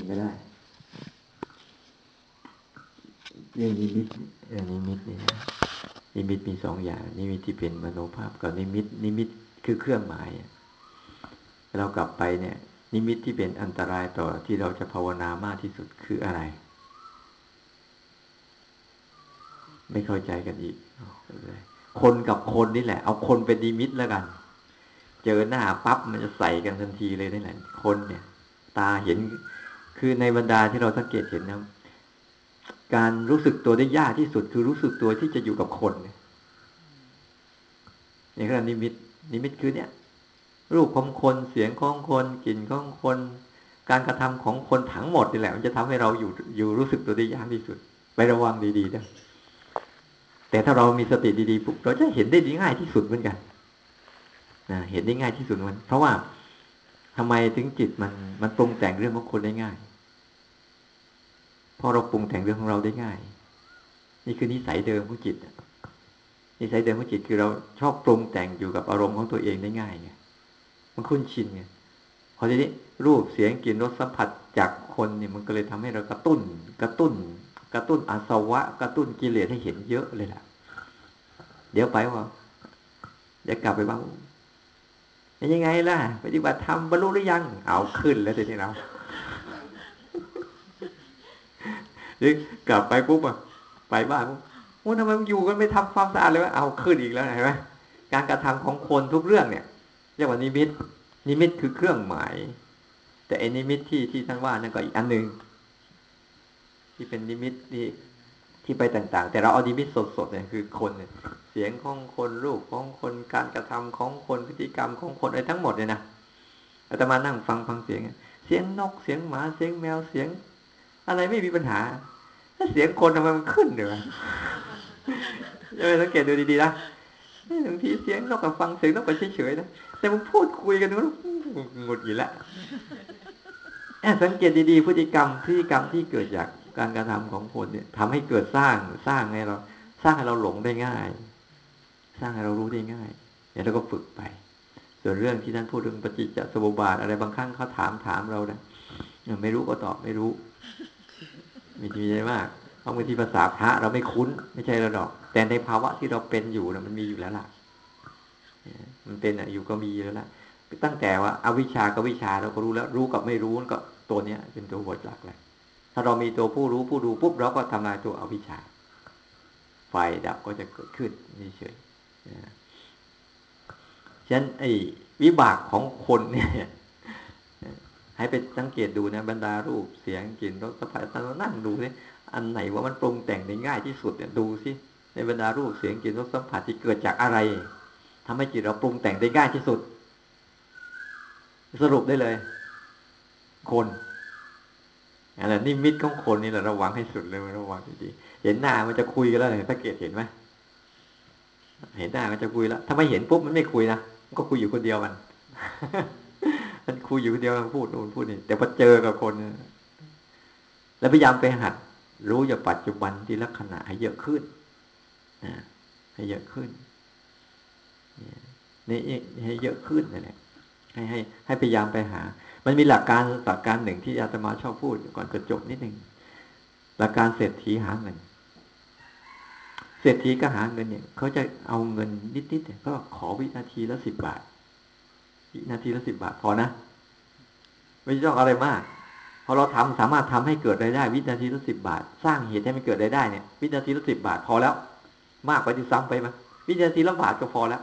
งก็ได้เรื่องนิมิตเรื่องนิมิตนี่นะนิมิตมีสองอย่าง นิมิตที่เป็นมโนภาพกับนิมิต นิมิตคือเครื่องหมาย เรากลับไปเนี่ย นิมิตที่เป็นอันตรายต่อที่เราจะภาวนามากที่สุดคืออะไร ไม่เข้าใจกันอีกคนกับคนนี่แหละ เอาคนเป็นนิมิตแล้วกัน เจอหน้าปั๊บมันจะใส่กันทันทีเลยนี่แหละคนเนี่ย ตาเห็น คือในบรรดาที่เราสังเกตเห็นนะ การรู้สึกตัวได้ยากที่สุด คือรู้สึกตัวที่จะอยู่กับคนเนี่ยนี่คือนิมิต นิมิตคือเนี่ย รูปของคนเสียงของคนกลิ่นของคน การกระทำของคนทั้งหมดนี่แหละ มันจะทำให้เราอยู่อยู่รู้สึกตัวได้ยากที่สุด ไประวังดีๆนะแต่ถ้าเรามีสติดีๆปุ๊บเราจะเห็นได้ง่ายที่สุดเหมือนกันนะเห็นได้ง่ายที่สุดมัน เพราะว่าทำไมถึงจิตมันมันปรุงแต่งเรื่องของคนได้ง่าย พราะเราปรุงแต่งเรื่องของเราได้ง่าย นี่คือนิสัยเดิมของจิตนิสัยเดิมของจิตคือเราชอบปรุงแต่งอยู่กับอารมณ์ของตัวเองได้ง่ายไงมันคุ้นชินไงพอทีนี้รูปเสียงกลิ่นรสสัมผัสจากคนเนี่ยมันก็เลยทำให้เรากระตุ้น กระตุ้น กระตุ้นอาสวะ กระตุ้นกิเลสให้เห็นเยอะเลยแหละเดี๋ยวไปว่าเดี๋ยวกลับไปบ้างยังไงล่ะปฏิบัติธรรมบรรลุหรือยัง เอาขึ้นแล้วทีนี้เรา นี่กลับไปปุ๊บอะไปบ้านปุ๊บว่าทำไมมันอยู่กันไม่ทำความสะอาดเลยวะเอาขึ้นอีกแล้วเห็นไหมการกระทำของคนทุกเรื่องเนี่ยเรียกว่านิมิต นิมิตคือเครื่องหมาย แต่ไอ้นิมิตที่ที่ท่านว่านั่นก็อีกอันหนึ่งที่เป็นนิมิตที่ที่ไปต่าง ๆ แต่เราเอานิมิตสดๆเนี่ยคือคนเนี่ยเสียงของคนรูปของคนการกระทำของคนพฤติกรรมของคนอะไรทั้งหมดเลยนะอาตมานั่งฟังฟังเสียง เสียงนกเสียงหมาเสียงแมวเสียง อะไรไม่มีปัญหา ถ้าเสียงคนทำไมมันขึ้นเดี๋ยวจะไปสังเกตดูดีๆนะบางทีเสียงนกกับฟังเสียงนกไปเฉยๆนะแต่มันพูดคุยกันนู้นงดอยู่แล้วสังเกตดีๆพฤติกรรมพฤติกรรมที่เกิดจากการกระทำของคนเนี่ยทำให้เกิดสร้างสร้างให้เรา สร้างให้เราหลงได้ง่าย สร้างให้เรารู้ได้ง่ายเนี่ยเราก็ฝึกไป ส่วนเรื่องที่ท่านพูดถึงปฏิจจสมุปบาทอะไรบางครั้งเขาถามถามเราเนะไม่รู้ก็ตอบไม่รู้ มีมีเยอะมากเพราะบางทีภาษาพระเราไม่คุ้น ไม่ใช่เราดอก แต่ในภาวะที่เราเป็นอยู่นะมันมีอยู่แล้วล่ะ มันเป็นอยู่ก็มีแล้วล่ะตั้งแต่ว่าอาวิชากับวิชาเราก็รู้แล้ว รู้กับไม่รู้ก็ตัวเนี้ย เป็นตัวบทหลักเลยถ้าเรามีตัวผู้รู้ผู้ดูปุ๊บเราก็ทำลายตัวอวิชชา ไฟดับก็จะเกิดขึ้นนี่เฉยฉะนั้นไอ้วิบากของคนเนี่ย ให้ไปสังเกตดูนะบรรดารูปเสียงกลิ่นรสสัมผัสตอนนั่งดูสิอันไหนว่ามันปรุงแต่งได้ง่ายที่สุดเนี่ยดูสิในบรรดารูปเสียงกลิ่นรสสัมผัสที่เกิดจากอะไรทำให้จิตเราปรุงแต่งได้ง่ายที่สุด สรุปได้เลย คนอะไรนิมิตของคนนี่แหละระวังให้สุดเลยระวังดีๆเห็นหน้ามันจะคุยกันแล้วเห็นสังเกตเห็นไหมเห็นหน้ามันจะคุยแล้วถ้าไม่เห็นปุ๊บมันไม่คุยนะมันก็คุยอยู่คนเดียวมันันคุยอยู่คนเดียวพูดนู่นพูดนี่แต่พอเจอกับคนแล้วพยายามไปหัด รู้อย่าปัจจุบันที่ลักษณะให้เยอะขึ้นนะให้เยอะขึ้นนี่ให้เยอะขึ้นนั่นแหละให้ให้ให้พยายามไปหา มันมีหลักการหลักการหนึ่งที่อาตมาชอบพูดก่อนจะจบนิดหนึ่งหลักการเศรษฐีหาเงิน เศรษฐีก็หาเงินเนี่ยเขาจะเอาเงินนิดๆเนี่ยก็ขอวินาทีละสิบบาท นาทีละสิบบาทพอนะ ไม่ต้องอะไรมากพอเราทำสามารถทำให้เกิดรายได้ วินาทีละสิบบาท สร้างเหตุให้มันเกิดรายได้เนี่ย วินาทีละสิบบาทพอแล้ว มากไปที่ซ้ำไปไหมวินาทีละบาทก็พอแล้ว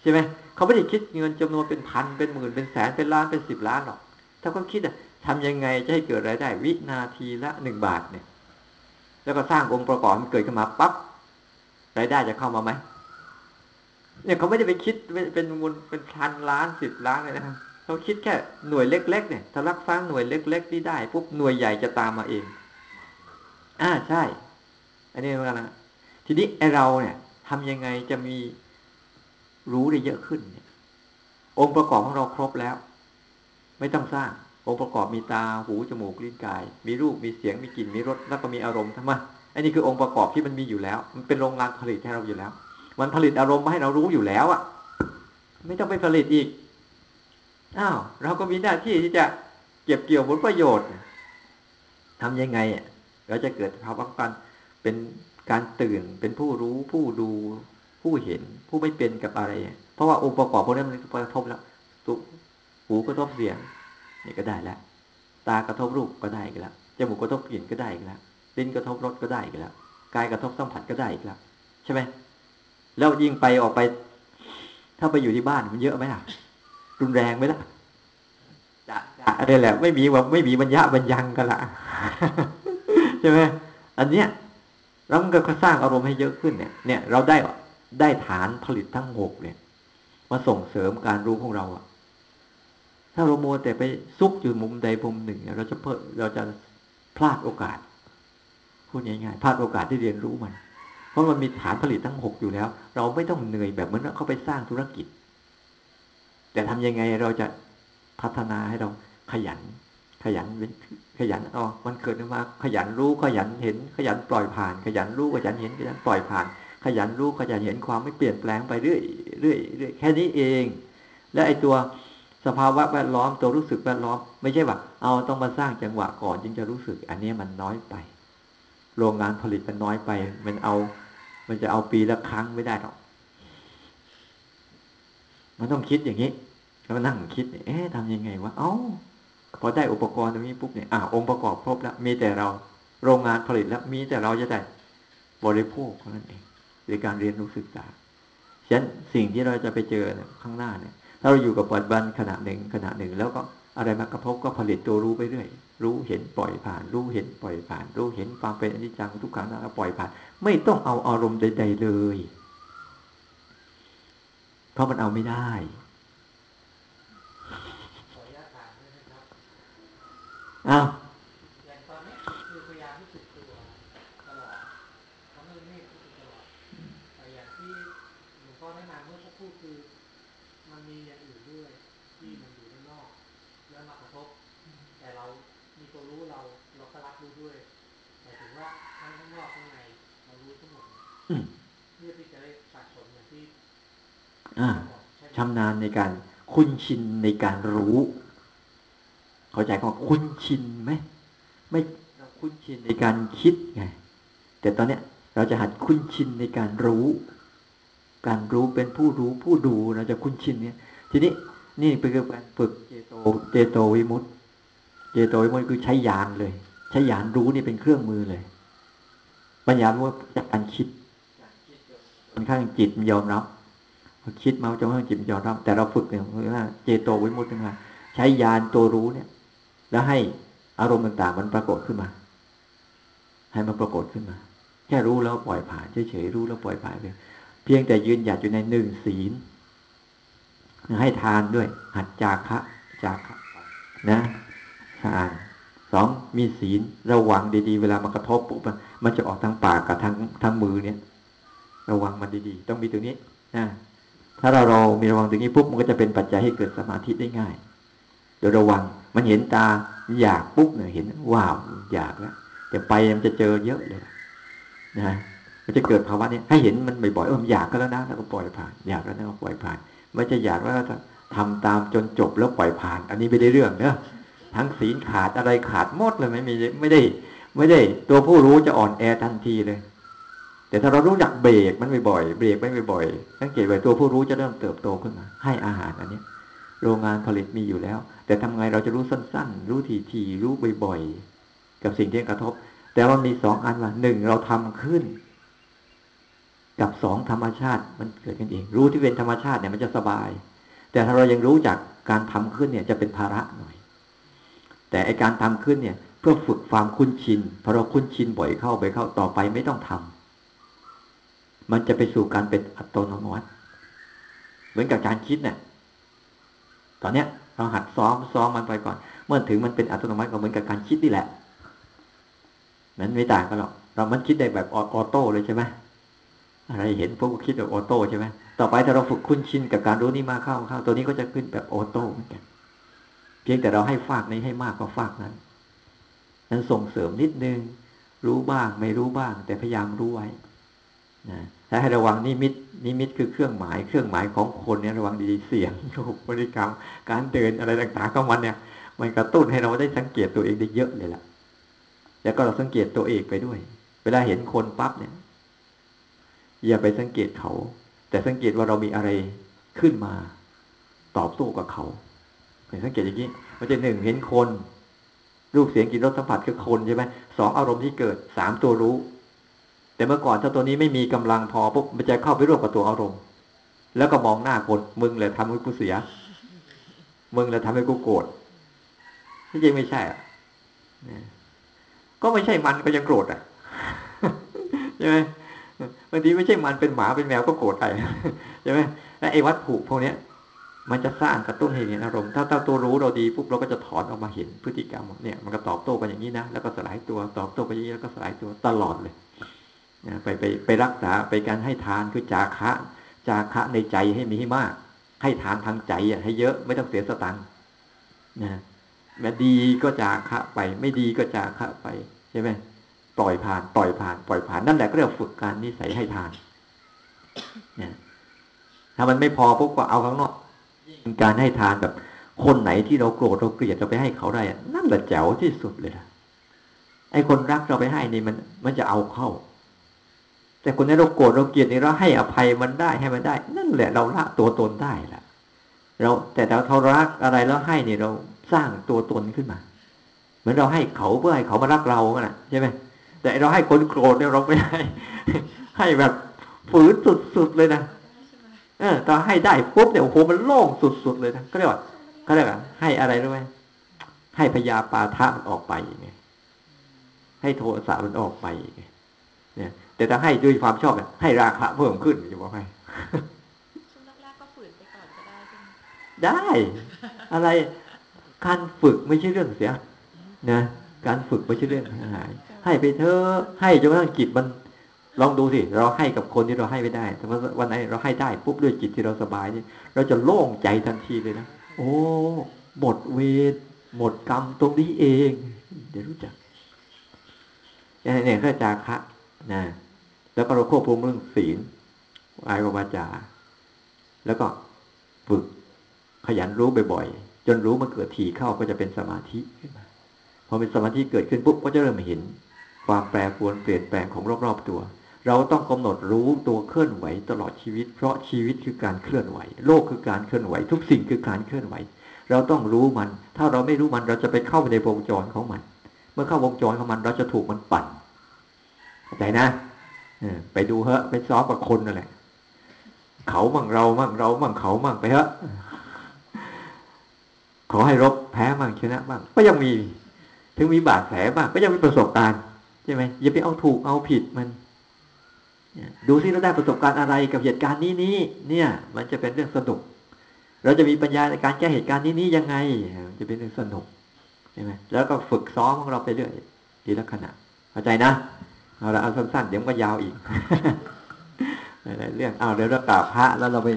ใช่ไหมเขาไม่ได้คิดเงินจำนวนเป็นพันเป็นหมื่นเป็นแสนเป็นล้านเป็นสิบล้านหรอก ถ้าเขาคิดอะทำยังไงจะให้เกิดรายได้ วินาทีละหนึ่งบาทเนี่ย แล้วก็สร้างองค์ประกอบมันเกิดขึ้นมาปั๊บรายได้จะเข้ามาไหม เนี่ยเขาไม่ได้ไปคิดเป็นมูลเป็นพันล้านสิบล้านเลยนะครับเขาคิดแค่หน่วยเล็ก ๆ เนี่ยถ้ารักษาหน่วยเล็ก ๆ ที่ได้ปุ๊บหน่วยใหญ่จะตามมาเอง อ่าใช่ อันนี้เหมือนกันนะทีนี้ไอเราเนี่ยทำยังไงจะมีรู้ได้เยอะขึ้นเนี่ย องค์ประกอบของเราครบแล้ว ไม่ต้องสร้าง องค์ประกอบมีตาหูจมูกลิ้นกาย มีรูปมีเสียงมีกลิ่นมีรสแล้วก็มีอารมณ์ทำไมอันนี้คือองค์ประกอบที่มันมีอยู่แล้ว มันเป็นโรงงานผลิตให้เราอยู่แล้ว มันผลิตอารมณ์มาให้เรารู้อยู่แล้วอะไม่ต้องไปผลิตอีกอ้าวเราก็มีหน้าที่ที่จะเก็บเกี่ยวผลประโยชน์ทำยังไงเราจะเกิดภาวะการเป็นการตื่นเป็นผู้รู้ผู้ดูผู้เห็นผู้ไม่เป็นกับอะไร เพราะว่าองค์ประกอบพวกนี้มันกระทบแล้วตุหูกระทบเสียงนี่ก็ได้แล้ว ตากระทบรูปก็ได้กันแล้วจมูกกระทบกลิ่นก็ได้กันแล้วลิ้นกระทบรสก็ได้กันแล้วกายกระทบสัมผัสก็ได้กันแล้วใช่ไหม แล้วยิ่งไปออกไป ถ้าไปอยู่ที่บ้านมันเยอะไหมล่ะ รุนแรงไหมล่ะจะจะอะไรแหละ ไม่มีว่าไม่มีบรรยะบรรยังกันละใช่ไหมอันเนี้ยเราก็สร้างอารมณ์ให้เยอะขึ้นเนี่ย เนี่ย เราได้ได้ฐานผลิตทั้งหกเนี่ย มาส่งเสริมการรู้ของเราอะถ้าเราโมแต่ไปซุกอยู่มุมใดมุมหนึ่งเราจะเพิ่เราจะพลาดโอกาสพูดง่ายๆพลาดโอกาสที่เรียนรู้มัน เพราะมันมีฐานผลิตทั้งหกอยู่แล้ว เราไม่ต้องเหนื่อยแบบเหมือนเขาไปสร้างธุรกิจ แต่ทำยังไงเราจะพัฒนาให้เราขยัน ขยันขยันอ๋อมันเกิดมา ขยันรู้ขยันเห็น ขยันปล่อยผ่าน ขยันรู้ขยันเห็นขยันปล่อยผ่าน ขยันรู้ขยันเห็นความไม่เปลี่ยนแปลงไปเรื่อยเรื่อยเรื่อยแค่นี้เอง และไอตัวสภาวะแวดล้อมตัวรู้สึกแวดล้อม ไม่ใช่ว่าเอาต้องมาสร้างจังหวะก่อนจึงจะรู้สึก อันนี้มันน้อยไป โรงงานผลิตมันน้อยไป มันเอา มันจะเอาปีละครั้งไม่ได้หรอก มันต้องคิดอย่างนี้แล้วนั่งคิดเอ๊ะทำยังไงวะ เอ้า พอได้อุปกรณ์ตรงนี้ปุ๊บเนี่ย อ่าองค์ประกอบครบแล้ว มีแต่เรา โรงงานผลิตแล้ว มีแต่เราจะได้บริโภคเท่านั้นเองในการเรียนรู้ศึกษา ฉะนั้นสิ่งที่เราจะไปเจอเนี่ยข้างหน้าเนี่ย ถ้าเราอยู่กับปัจจุบันขณะหนึ่งขณะหนึ่งแล้วก็ อะไรมากระทบก็ผลิตตัวรู้ไปเรื่อย รู้เห็นปล่อยผ่าน รู้เห็นปล่อยผ่าน รู้เห็นความเป็นอนิจจังทุกครั้งแล้วปล่อยผ่าน ไม่ต้องเอาอารมณ์ใด ๆเลย เพราะมันเอาไม่ได้อ้าวอย่างตอนนี้คือพยายามรู้สึกตัวตลอดเขาไม่ไม่รู้สึกตลอดแต่อย่างที่หลวงพ่อแนะนำเมื่อสักครู่คือ มันมีอย่างอื่นด้วยที่มันอยู่ด้านนอกแล้วมากระทบ แต่เรามีตัวรู้เราเราก็รับรู้ด้วยหมายถึงว่าทั้งข้างนอกข้างในเรารู้ทั้งหมด เพื่อที่จะได้สะสมอย่างที่ชำนาญในการคุ้นชินในการรู้ เข้าใจก็คุ้นชินไหมไม่เราคุ้นชินในการคิดไงแต่ตอนเนี้ยเราจะหัดคุ้นชินในการรู้ การรู้เป็นผู้รู้ผู้ดูเราจะคุ้นชินเนี่ยทีนี้นี่เป็นการฝึกเจโตเจโตวิมุตตเจโตวิมุตตคือใช้ยานเลย ใช้ยานรู้นี่เป็นเครื่องมือเลย ปัญญาว่าจากการคิด มันข้างจิตมันยอมรับพอคิดมาจนข้างจิตยอมรับ แต่เราฝึกเนี่ยว่าเจโตวิมุตต์นะใช้ยานตัวรู้เนี่ย แล้วให้อารมณ์ต่างๆมันปรากฏขึ้นมา ให้มันปรากฏขึ้นมา แค่รู้แล้วปล่อยผ่านเฉยๆรู้แล้วปล่อยผ่านไปเพียงแต่ยืนหยัดอยู่ในหนึ่งศีลให้ทานด้วย หัดจาคะจาคะนะทานสองมีศีลระวังดีๆ เวลามากระทบปุ๊บมันจะออกทางปากกับทางทางมือเนี่ย ระวังมันดีๆ ต้องมีตรงนี้นะถ้าเราเรามีระวังตรงนี้ปุ๊บมันก็จะเป็นปัจจัยให้เกิดสมาธิได้ง่ายเดี๋ยวระวัง มันเห็นตาอยากปุ๊บเนี่ยเห็นว้าวอยากแล้วแต่ไปมันจะเจอเยอะเลยนะมันจะเกิดภาวะนี้ให้เห็นมันบ่อยๆเอออยากก็แล้วนะแล้วก็ปล่อยผ่าน อยากแล้วนะก็ปล่อยผ่านไม่จะอยากแล้ว่าทำตามจนจบแล้วปล่อยผ่าน อันนี้ไม่ได้เรื่องเนอะทั้งศีลขาดอะไรขาดหมดเลยไม่มีไม่ได้ ไม่ได้ ตัวผู้รู้จะอ่อนแอทันทีเลย แต่ถ้าเรารู้จักเบรกมันบ่อยเบรกไม่บ่อยสังเกตไว้ตัวผู้รู้จะเริ่มเติบโตขึ้นมา ให้อาหารอันนี้โรงงานผลิตมีอยู่แล้ว แต่ทำไงเราจะรู้สั้นๆ รู้ทีๆรู้บ่อยๆ กับสิ่งที่กระทบ แต่ว่ามีสองอันว่าหนึ่งเราทำขึ้น กับสองธรรมชาติมันเกิดกันเอง รู้ที่เป็นธรรมชาติเนี่ยมันจะสบาย แต่ถ้าเรายังรู้จากการทำขึ้นเนี่ยจะเป็นภาระหน่อย แต่ไอการทำขึ้นเนี่ย เพื่อฝึกความคุ้นชินพอเราคุ้นชินบ่อยเข้าไปเข้าต่อไปไม่ต้องทำ มันจะไปสู่การเป็นอัตโนมัติเหมือนกับการคิดเนี่ยตอนเนี้ยเราหัดซ้อมซ้อมมันไปก่อน เมื่อถึงมันเป็นอัตโนมัติก็เหมือนกับการคิดนี่แหละมันไม่ต่างกันหรอกเรามันคิดได้แบบออโต้เลยใช่ไหมอะไรเห็นพวกคิดแบบ auto ใช่ไหมต่อไปถ้าเราฝึกคุ้นชินกับการรู้นี่มาเข้าเข้า ตัวนี้ก็จะขึ้นแบบ auto เหมือนกันเพียงแต่เราให้ฝากนี้ให้มากก็ฝากนั้นนั้นส่งเสริมนิดนึง รู้บ้างไม่รู้บ้าง แต่พยายามรู้ไว้ ให้ระวังนิมิตนิมิตคือเครื่องหมายเครื่องหมายของคนเนี่ยระวังดีเสียงรูปบริกรรม การเดินอะไรต่างๆของมันเนี่ย มันกระตุ้นให้เราได้สังเกตตัวเองได้เยอะเลยล่ะ แล้วก็เราสังเกตตัวเองไปด้วย เวลาเห็นคนปั๊บเนี่ย อย่าไปสังเกตเขา แต่สังเกตว่าเรามีอะไรขึ้นมา ตอบโต้กับเขาเห็นสังเกตอย่างนี้ มันจะหนึ่งเห็นคน รูปเสียงกลิ่นรสสัมผัสคือคนใช่ไหมสองอารมณ์ที่เกิดสามตัวรู้ แต่เมื่อก่อนถ้าตัวนี้ไม่มีกำลังพอปุ๊บมันจะเข้าไปร่วมกับตัวอารมณ์ แล้วก็มองหน้าคนมึงเลยทำให้กูเสีย มึงเลยทำให้กูโกรธที่จริงไม่ใช่อะก็ไม่ใช่มันก็ยังโกรธอะใช่ไหมบางทีไม่ใช่มันเป็นหมาเป็นแมวก็โกรธไปใช่ไหมและไอ้วัตถุพวกนี้ย มันจะสร้างกระตุ้นให้เห็นอารมณ์ถ้าเราตัวรู้เราดีปุ๊บเราก็จะถอนออกมาเห็นพฤติกรรมเนี่ยมันก็ตอบโต้กันอย่างนี้นะแล้วก็สลายตัวตอบโต้ไปอย่างนี้แล้วก็สลายตัวตลอดเลย ไปไปไปรักษาไปการให้ทานคือจาคะจาคะในใจให้มีให้มาก ให้ทานทางใจอะให้เยอะไม่ต้องเสียสตังค์นะแม้ดีก็จาคะไป ไม่ดีก็จาคะไปใช่ไหมปล่อยผ่านปล่อยผ่านปล่อยผ่านนั่นแหละก็เรียกฝึกการนิสัยให้ทานเนี่ยถ้ามันไม่พอปุ๊บก็เอาข้างนอกการให้ทานแบบคนไหนที่เราโกรธเราเกลียดเราไปให้เขาได้นั่นแหละแจ๋วที่สุดเลยนะไอ้คนรักเราไปให้นี่มัน มันจะเอาเข้า แต่คนนี้เราโกรธเราเกลียดนี่เราให้อภัยมันได้ให้มันได้ นั่นแหละเราละตัวตนได้ละเราแต่เราเท่ารักอะไรแล้วให้เนี่ยเราสร้างตัวตนขึ้นมา เหมือนเราให้เขาเพื่อให้เขามารักเราอะนะใช่ไหมแต่เราให้คนโกรธเนี่ยเราไม่ให้ให้แบบฝืนสุดๆเลยนะเออตอนให้ได้ปุ๊บเนี่ยโอ้โหมันโล่งสุดๆเลยนะก็เรียกว่าก็เรียกว่าให้อะไรรู้ไหมให้พยาปาทะมันออกไปไงให้โทสะมันออกไปไง เนี่ย แต่ถ้าให้ด้วยความชอบเนี่ยให้ราคาเพิ่มขึ้นจะบอกให้ช่วงแรกๆก็ฝืนไปก่อนก็ได้ใช่ไหมได้ อะไรการฝึกไม่ใช่เรื่องเสียนะการฝึกไม่ใช่เรื่องหาย ให้ไปเถอะให้จนกระทั่งจิตมันลองดูสิ เราให้กับคนที่เราให้ไม่ได้แต่ว่าวันไหนเราให้ได้ปุ๊บด้วยจิตที่เราสบายนี่เราจะโล่งใจทันทีเลยนะโอ้หมดเวรหมดกรรมตรงนี้เอง เดี๋ยวรู้จักเนี่ยก็จาคะ นะแล้วก็เราควบคุมเรื่องศีลอายกวาจา แล้วก็ฝึกขยันรู้บ่อยๆจนรู้มันเกิดทีเข้าก็จะเป็นสมาธิขึ้นมาพอเป็นสมาธิเกิดขึ้นปุ๊บก็จะเริ่มเห็น ความแปรปรวนเปลี่ยนแปลงของรอบๆตัว เราต้องกำหนดรู้ตัวเคลื่อนไหวตลอดชีวิต เพราะชีวิตคือการเคลื่อนไหว โลกคือการเคลื่อนไหว ทุกสิ่งคือการเคลื่อนไหว เราต้องรู้มัน ถ้าเราไม่รู้มันเราจะไปเข้าไปในวงจรของมัน เมื่อเข้าวงจรของมันเราจะถูกมันปั่น ใจนะไปดูเถอะไปซ้อมกับคนนั่นแหละ เขามั่งเรามั่งเรามั่งเขามั่งไปเถอะขอให้รบแพ้มั่งชนะบ้างก็ยังมี ถึงมีบาดแผลบ้างก็ยังมีประสบการณ์ใช่ไหมอย่าไปเอาถูกเอาผิดมันดูที่เราได้ประสบการณ์อะไรกับเหตุการณ์นี้นี้เนี่ย มันจะเป็นเรื่องสนุก เราจะมีปัญญาในการแก้เหตุการณ์นี้นี้ยังไง จะเป็นเรื่องสนุกใช่ไหมแล้วก็ฝึกซ้อมของเราไปเรื่อยทีละขณะเข้าใจนะ เอาละเอาสั้นๆเดี๋ยวก็ยาวอีกหลายเรื่องเอาเดี๋ยวเรากราบพระแล้วเราไป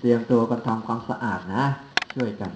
เตรียมตัวกันทำความสะอาดนะช่วยกัน